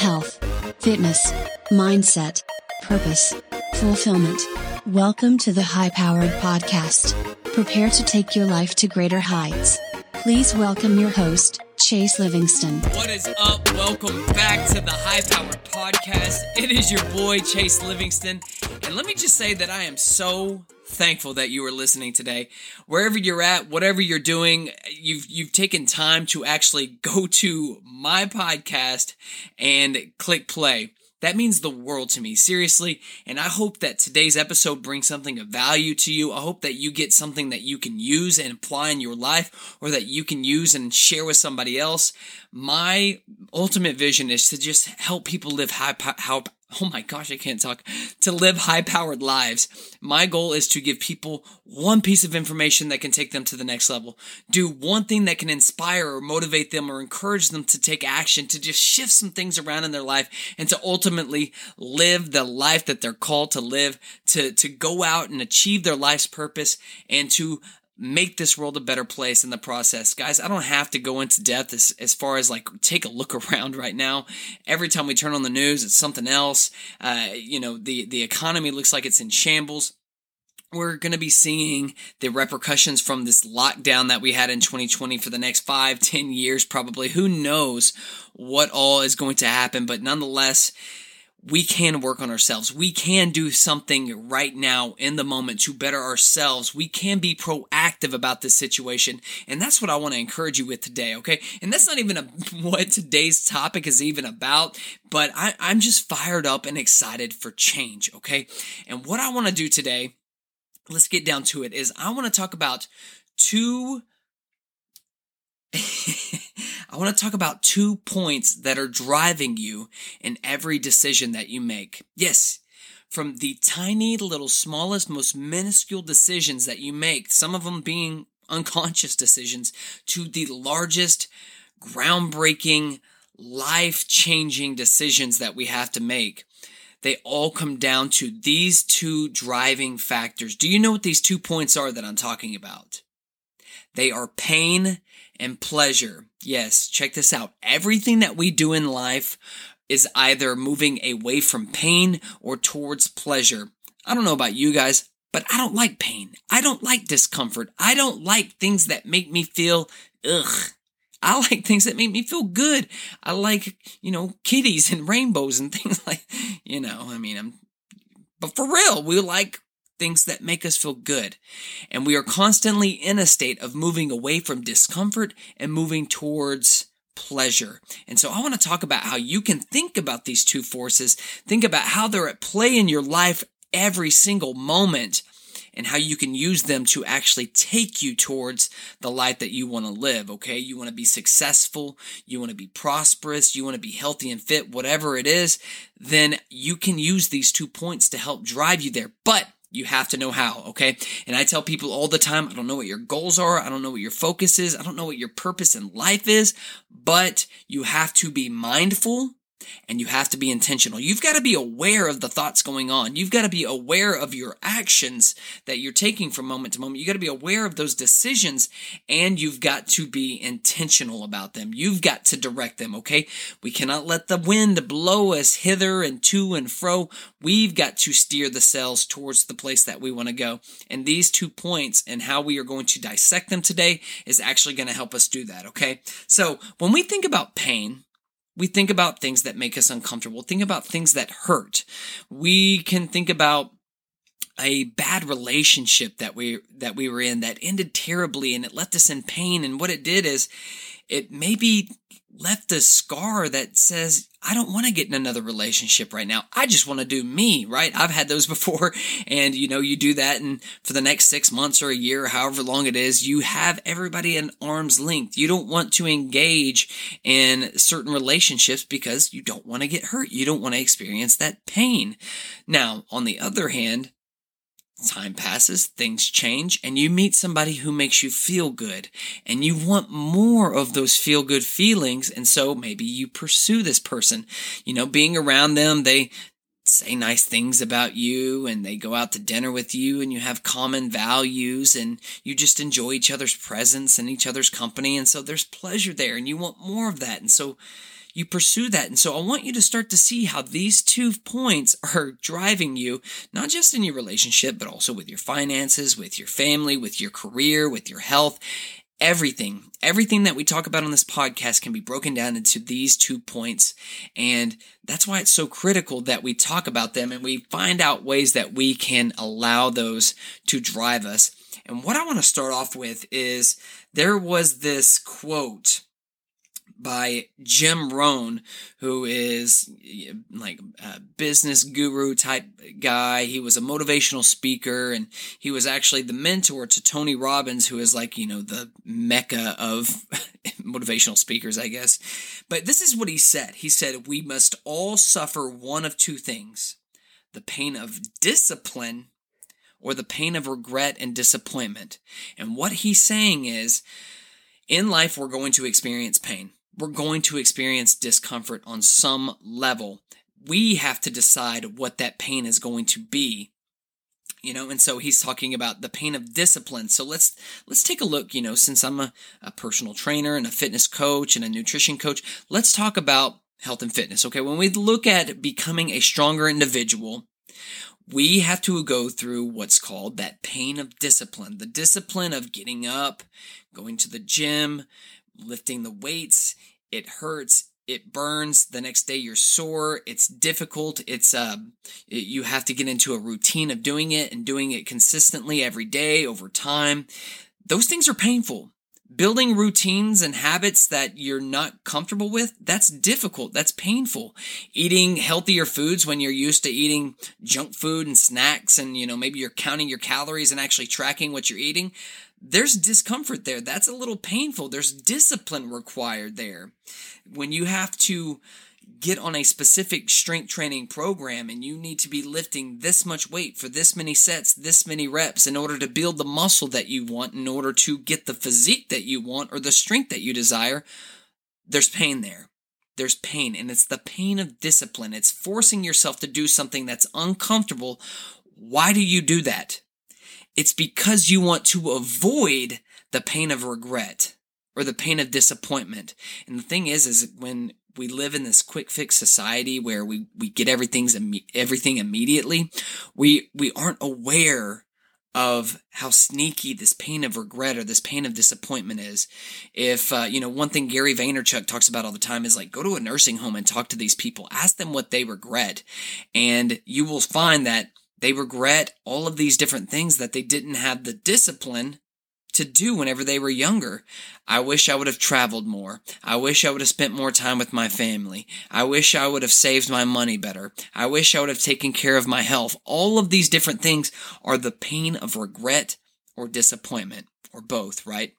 health, fitness, mindset, purpose, fulfillment. Welcome to the High Powered Podcast. Prepare to take your life to greater heights. Please welcome your host, Chase Livingston. What is up? Welcome back to the High Powered Podcast. It is your boy, Chase Livingston. And let me just say that I am so thankful that you are listening today. Wherever you're at, whatever you're doing, you've you've taken time to actually go to my podcast and click play. That means the world to me, seriously. And I hope that today's episode brings something of value to you. I hope that you get something that you can use and apply in your life or that you can use and share with somebody else. My ultimate vision is to just help people live high, how, oh my gosh, I can't talk, to live high powered lives. My goal is to give people one piece of information that can take them to the next level. Do one thing that can inspire or motivate them or encourage them to take action, to just shift some things around in their life and to ultimately live the life that they're called to live, to, to go out and achieve their life's purpose and to make this world a better place in the process. Guys, I don't have to go into depth as, as far as like take a look around right now. Every time we turn on the news, it's something else. Uh, you know, the, the economy looks like it's in shambles. We're going to be seeing the repercussions from this lockdown that we had in 2020 for the next five, ten years, probably. Who knows what all is going to happen, but nonetheless, we can work on ourselves. We can do something right now in the moment to better ourselves. We can be proactive about this situation. And that's what I want to encourage you with today, okay? And that's not even a, what today's topic is even about, but I, I'm just fired up and excited for change, okay? And what I want to do today, let's get down to it, is I want to talk about two I want to talk about two points that are driving you in every decision that you make. Yes, from the tiny little smallest, most minuscule decisions that you make, some of them being unconscious decisions, to the largest, groundbreaking, life changing decisions that we have to make. They all come down to these two driving factors. Do you know what these two points are that I'm talking about? They are pain and pleasure. Yes, check this out. Everything that we do in life is either moving away from pain or towards pleasure. I don't know about you guys, but I don't like pain. I don't like discomfort. I don't like things that make me feel ugh. I like things that make me feel good. I like, you know, kitties and rainbows and things like, you know, I mean, I'm, but for real, we like things that make us feel good. And we are constantly in a state of moving away from discomfort and moving towards pleasure. And so I want to talk about how you can think about these two forces, think about how they're at play in your life every single moment and how you can use them to actually take you towards the life that you want to live. Okay. You want to be successful. You want to be prosperous. You want to be healthy and fit, whatever it is. Then you can use these two points to help drive you there. But you have to know how, okay? And I tell people all the time, I don't know what your goals are. I don't know what your focus is. I don't know what your purpose in life is, but you have to be mindful and you have to be intentional. You've got to be aware of the thoughts going on. You've got to be aware of your actions that you're taking from moment to moment. You've got to be aware of those decisions and you've got to be intentional about them. You've got to direct them, okay? We cannot let the wind blow us hither and to and fro. We've got to steer the sails towards the place that we want to go. And these two points and how we are going to dissect them today is actually going to help us do that, okay? So when we think about pain, we think about things that make us uncomfortable, think about things that hurt. We can think about a bad relationship that we that we were in that ended terribly and it left us in pain and what it did is it maybe left a scar that says, I don't want to get in another relationship right now. I just want to do me, right? I've had those before. And, you know, you do that and for the next six months or a year, however long it is, you have everybody in arm's length. You don't want to engage in certain relationships because you don't want to get hurt. You don't want to experience that pain. Now, on the other hand, time passes, things change, and you meet somebody who makes you feel good. And you want more of those feel good feelings. And so maybe you pursue this person. You know, being around them, they say nice things about you and they go out to dinner with you and you have common values and you just enjoy each other's presence and each other's company. And so there's pleasure there and you want more of that. And so you pursue that. And so I want you to start to see how these two points are driving you, not just in your relationship, but also with your finances, with your family, with your career, with your health. Everything, everything that we talk about on this podcast can be broken down into these two points. And that's why it's so critical that we talk about them and we find out ways that we can allow those to drive us. And what I want to start off with is there was this quote by Jim Rohn, who is like a business guru type guy. He was a motivational speaker and he was actually the mentor to Tony Robbins, who is like, you know, the mecca of motivational speakers, I guess. But this is what he said. He said, We must all suffer one of two things the pain of discipline or the pain of regret and disappointment. And what he's saying is, in life, we're going to experience pain we're going to experience discomfort on some level. We have to decide what that pain is going to be. You know, and so he's talking about the pain of discipline. So let's let's take a look, you know, since I'm a, a personal trainer and a fitness coach and a nutrition coach, let's talk about health and fitness. Okay, when we look at becoming a stronger individual, we have to go through what's called that pain of discipline the discipline of getting up, going to the gym, lifting the weights. It hurts. It burns. The next day you're sore. It's difficult. It's uh, you have to get into a routine of doing it and doing it consistently every day over time. Those things are painful. Building routines and habits that you're not comfortable with, that's difficult. That's painful. Eating healthier foods when you're used to eating junk food and snacks and, you know, maybe you're counting your calories and actually tracking what you're eating there's discomfort there. That's a little painful. There's discipline required there. When you have to get on a specific strength training program and you need to be lifting this much weight for this many sets, this many reps in order to build the muscle that you want, in order to get the physique that you want or the strength that you desire, there's pain there. There's pain, and it's the pain of discipline. It's forcing yourself to do something that's uncomfortable. Why do you do that? It's because you want to avoid the pain of regret or the pain of disappointment. And the thing is, is when we live in this quick fix society where we, we get everything's everything immediately, we, we aren't aware of how sneaky this pain of regret or this pain of disappointment is. If, uh, you know, one thing Gary Vaynerchuk talks about all the time is like, go to a nursing home and talk to these people, ask them what they regret. And you will find that they regret all of these different things that they didn't have the discipline to do whenever they were younger. I wish I would have traveled more. I wish I would have spent more time with my family. I wish I would have saved my money better. I wish I would have taken care of my health. All of these different things are the pain of regret or disappointment or both, right?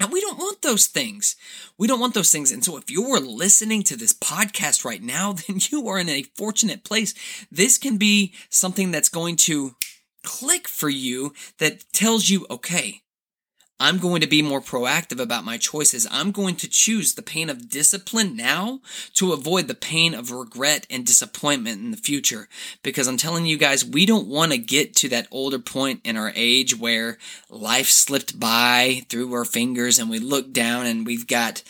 And we don't want those things. We don't want those things. And so if you're listening to this podcast right now, then you are in a fortunate place. This can be something that's going to click for you that tells you, okay, I'm going to be more proactive about my choices. I'm going to choose the pain of discipline now to avoid the pain of regret and disappointment in the future. Because I'm telling you guys, we don't want to get to that older point in our age where life slipped by through our fingers and we look down and we've got,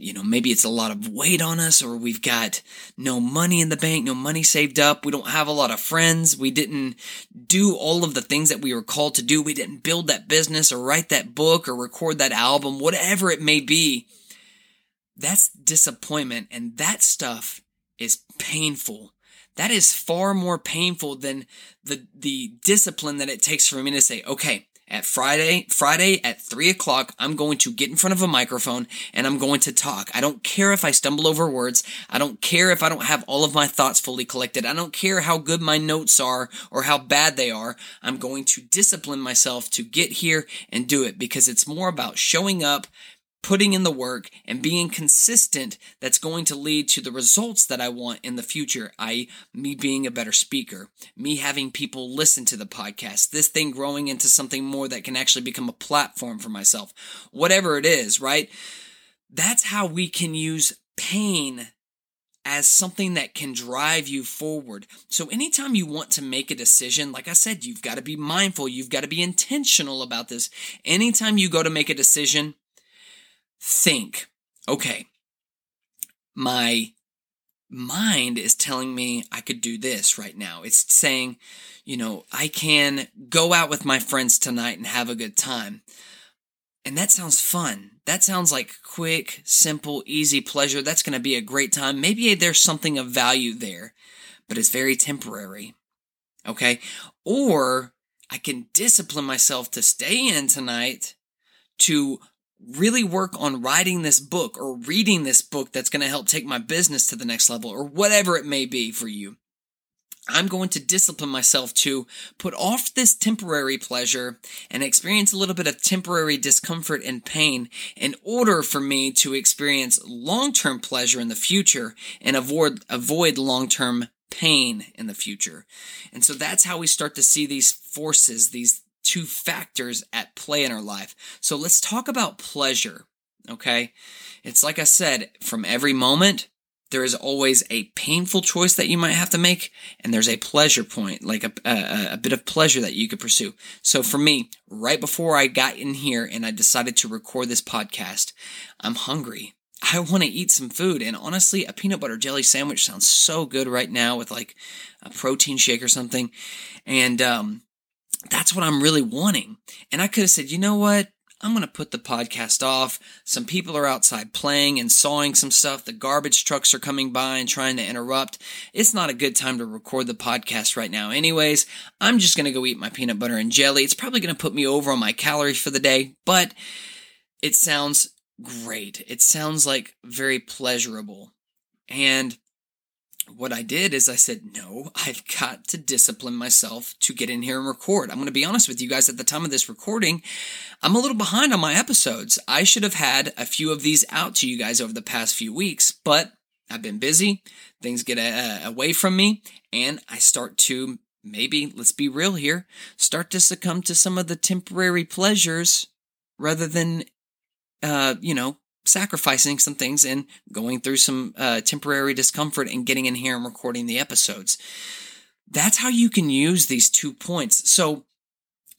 you know, maybe it's a lot of weight on us or we've got no money in the bank, no money saved up. We don't have a lot of friends. We didn't do all of the things that we were called to do. We didn't build that business or write that book or record that album, whatever it may be. That's disappointment. And that stuff is painful. That is far more painful than the, the discipline that it takes for me to say, okay, at Friday, Friday at three o'clock, I'm going to get in front of a microphone and I'm going to talk. I don't care if I stumble over words. I don't care if I don't have all of my thoughts fully collected. I don't care how good my notes are or how bad they are. I'm going to discipline myself to get here and do it because it's more about showing up, putting in the work and being consistent that's going to lead to the results that I want in the future, i.e., me being a better speaker, me having people listen to the podcast, this thing growing into something more that can actually become a platform for myself, whatever it is, right? That's how we can use pain as something that can drive you forward. So, anytime you want to make a decision, like I said, you've got to be mindful, you've got to be intentional about this. Anytime you go to make a decision, think, okay, my mind is telling me I could do this right now. It's saying, you know, I can go out with my friends tonight and have a good time. And that sounds fun. That sounds like quick, simple, easy pleasure. That's going to be a great time. Maybe there's something of value there, but it's very temporary. Okay. Or I can discipline myself to stay in tonight to really work on writing this book or reading this book that's going to help take my business to the next level or whatever it may be for you. I'm going to discipline myself to put off this temporary pleasure and experience a little bit of temporary discomfort and pain in order for me to experience long-term pleasure in the future and avoid avoid long-term pain in the future. And so that's how we start to see these forces, these two factors at play in our life. So let's talk about pleasure, okay? It's like I said, from every moment, there is always a painful choice that you might have to make, and there's a pleasure point, like a, a, a, bit of pleasure that you could pursue. So for me, right before I got in here and I decided to record this podcast, I'm hungry. I want to eat some food. And honestly, a peanut butter jelly sandwich sounds so good right now with like a protein shake or something. And, um, that's what I'm really wanting. And I could have said, you know what? I'm going to put the podcast off. Some people are outside playing and sawing some stuff. The garbage trucks are coming by and trying to interrupt. It's not a good time to record the podcast right now. Anyways, I'm just going to go eat my peanut butter and jelly. It's probably going to put me over on my calories for the day, but it sounds great. It sounds like very pleasurable. And what I did is I said, no, I've got to discipline myself to get in here and record. I'm going to be honest with you guys at the time of this recording, I'm a little behind on my episodes. I should have had a few of these out to you guys over the past few weeks, but I've been busy. Things get uh, away from me, and I start to maybe, let's be real here, start to succumb to some of the temporary pleasures rather than, uh, you know, sacrificing some things and going through some uh, temporary discomfort and getting in here and recording the episodes. That's how you can use these two points. So,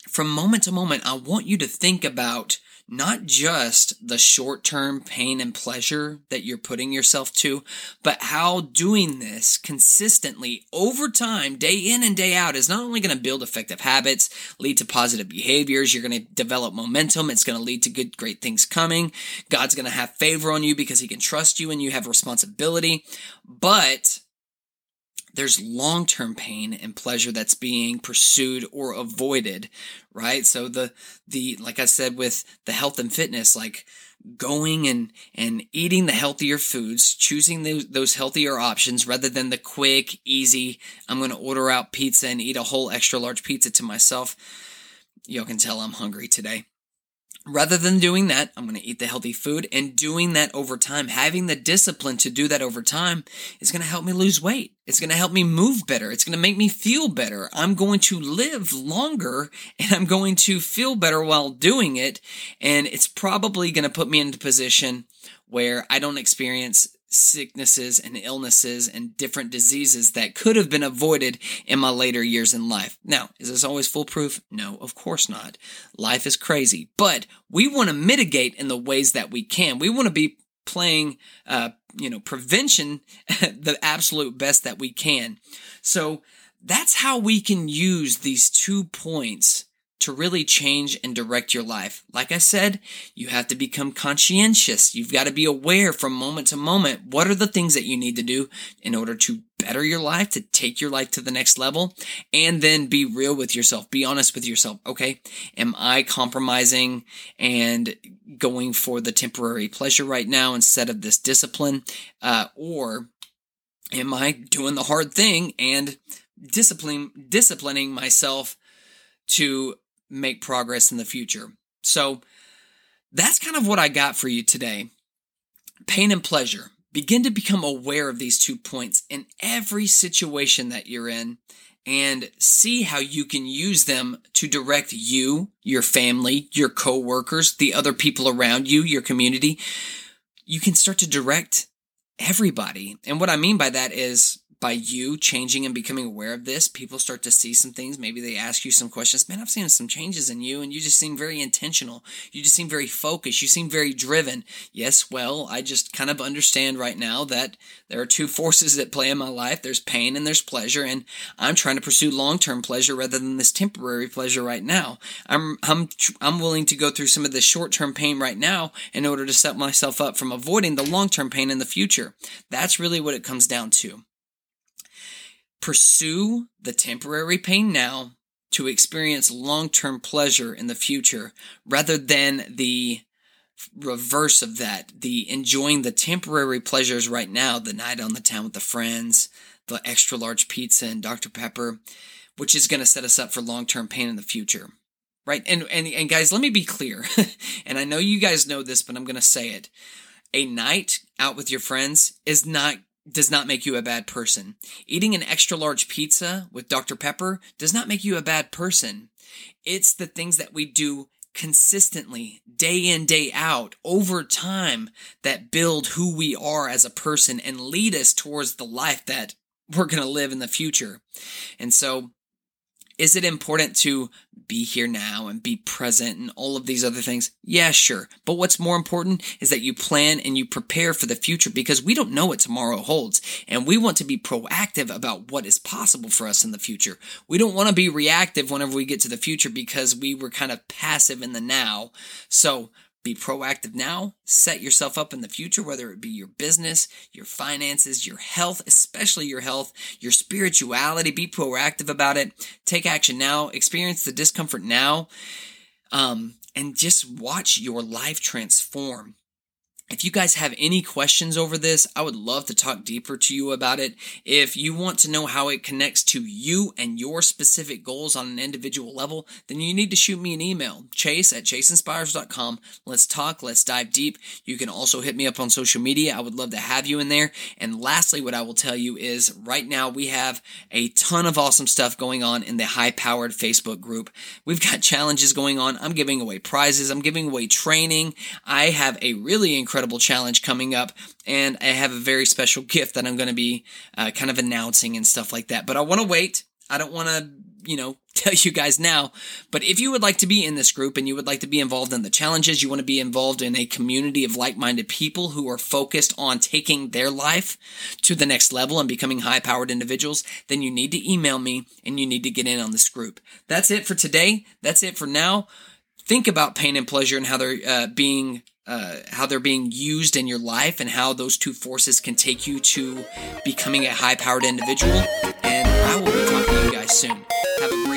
from moment to moment, I want you to think about not just the short term pain and pleasure that you're putting yourself to, but how doing this consistently over time, day in and day out, is not only going to build effective habits, lead to positive behaviors, you're going to develop momentum, it's going to lead to good, great things coming. God's going to have favor on you because he can trust you and you have responsibility. But there's long term pain and pleasure that's being pursued or avoided, right? So the, the, like I said with the health and fitness, like going and, and eating the healthier foods, choosing those, those healthier options rather than the quick, easy, I'm going to order out pizza and eat a whole extra large pizza to myself. Y'all can tell I'm hungry today. Rather than doing that, I'm going to eat the healthy food and doing that over time, having the discipline to do that over time is going to help me lose weight. It's going to help me move better. It's going to make me feel better. I'm going to live longer and I'm going to feel better while doing it. And it's probably going to put me into a position where I don't experience sicknesses and illnesses and different diseases that could have been avoided in my later years in life. Now, is this always foolproof? No, of course not. Life is crazy, but we want to mitigate in the ways that we can. We want to be playing, uh, you know, prevention the absolute best that we can. So that's how we can use these two points to really change and direct your life. Like I said, you have to become conscientious. You've got to be aware from moment to moment. What are the things that you need to do in order to better your life, to take your life to the next level? And then be real with yourself. Be honest with yourself. Okay. Am I compromising and going for the temporary pleasure right now instead of this discipline? Uh, or am I doing the hard thing and discipline, disciplining myself to make progress in the future. So that's kind of what I got for you today. Pain and pleasure. Begin to become aware of these two points in every situation that you're in and see how you can use them to direct you, your family, your coworkers, the other people around you, your community. You can start to direct everybody. And what I mean by that is by you changing and becoming aware of this, people start to see some things. Maybe they ask you some questions. Man, I've seen some changes in you, and you just seem very intentional. You just seem very focused. You seem very driven. Yes, well, I just kind of understand right now that there are two forces that play in my life there's pain and there's pleasure, and I'm trying to pursue long term pleasure rather than this temporary pleasure right now. I'm, I'm, I'm willing to go through some of the short term pain right now in order to set myself up from avoiding the long term pain in the future. That's really what it comes down to. Pursue the temporary pain now to experience long term pleasure in the future rather than the reverse of that the enjoying the temporary pleasures right now the night on the town with the friends the extra large pizza and dr pepper which is going to set us up for long term pain in the future right? And, and and guys let me be clear and i know you guys know this but i'm going to say it. A night out with your friends is not does not make you a bad person. Eating an extra large pizza with Dr. Pepper does not make you a bad person. It's the things that we do consistently, day in, day out, over time, that build who we are as a person and lead us towards the life that we're going to live in the future. And so is it important to be here now and be present and all of these other things? Yeah, sure. But what's more important is that you plan and you prepare for the future because we don't know what tomorrow holds. And we want to be proactive about what is possible for us in the future. We don't want to be reactive whenever we get to the future because we were kind of passive in the now. So be proactive now. Set yourself up in the future, whether it be your business, your finances, your health, especially your health, your spirituality. Be proactive about it. Take action now. Experience the discomfort now. Um, and just watch your life transform. If you guys have any questions over this, I would love to talk deeper to you about it. If you want to know how it connects to you and your specific goals on an individual level, then you need to shoot me an email, chase at chaseinspires.com. Let's talk, let's dive deep. You can also hit me up on social media. I would love to have you in there. And lastly, what I will tell you is right now we have a ton of awesome stuff going on in the high powered Facebook group. We've got challenges going on. I'm giving away prizes, I'm giving away training. I have a really incredible incredible challenge coming up, and I have a very special gift that I'm going to be uh, kind of announcing and stuff like that. But I want to wait. I don't want to, you know, tell you guys now. But if you would like to be in this group and you would like to be involved in the challenges, you want to be involved in a community of like minded people who are focused on taking their life to the next level and becoming high powered individuals, then you need to email me and you need to get in on this group. That's it for today. That's it for now. Think about pain and pleasure and how they're uh, being uh, how they're being used in your life and how those two forces can take you to becoming a high powered individual. And I will be talking to you guys soon. Have a.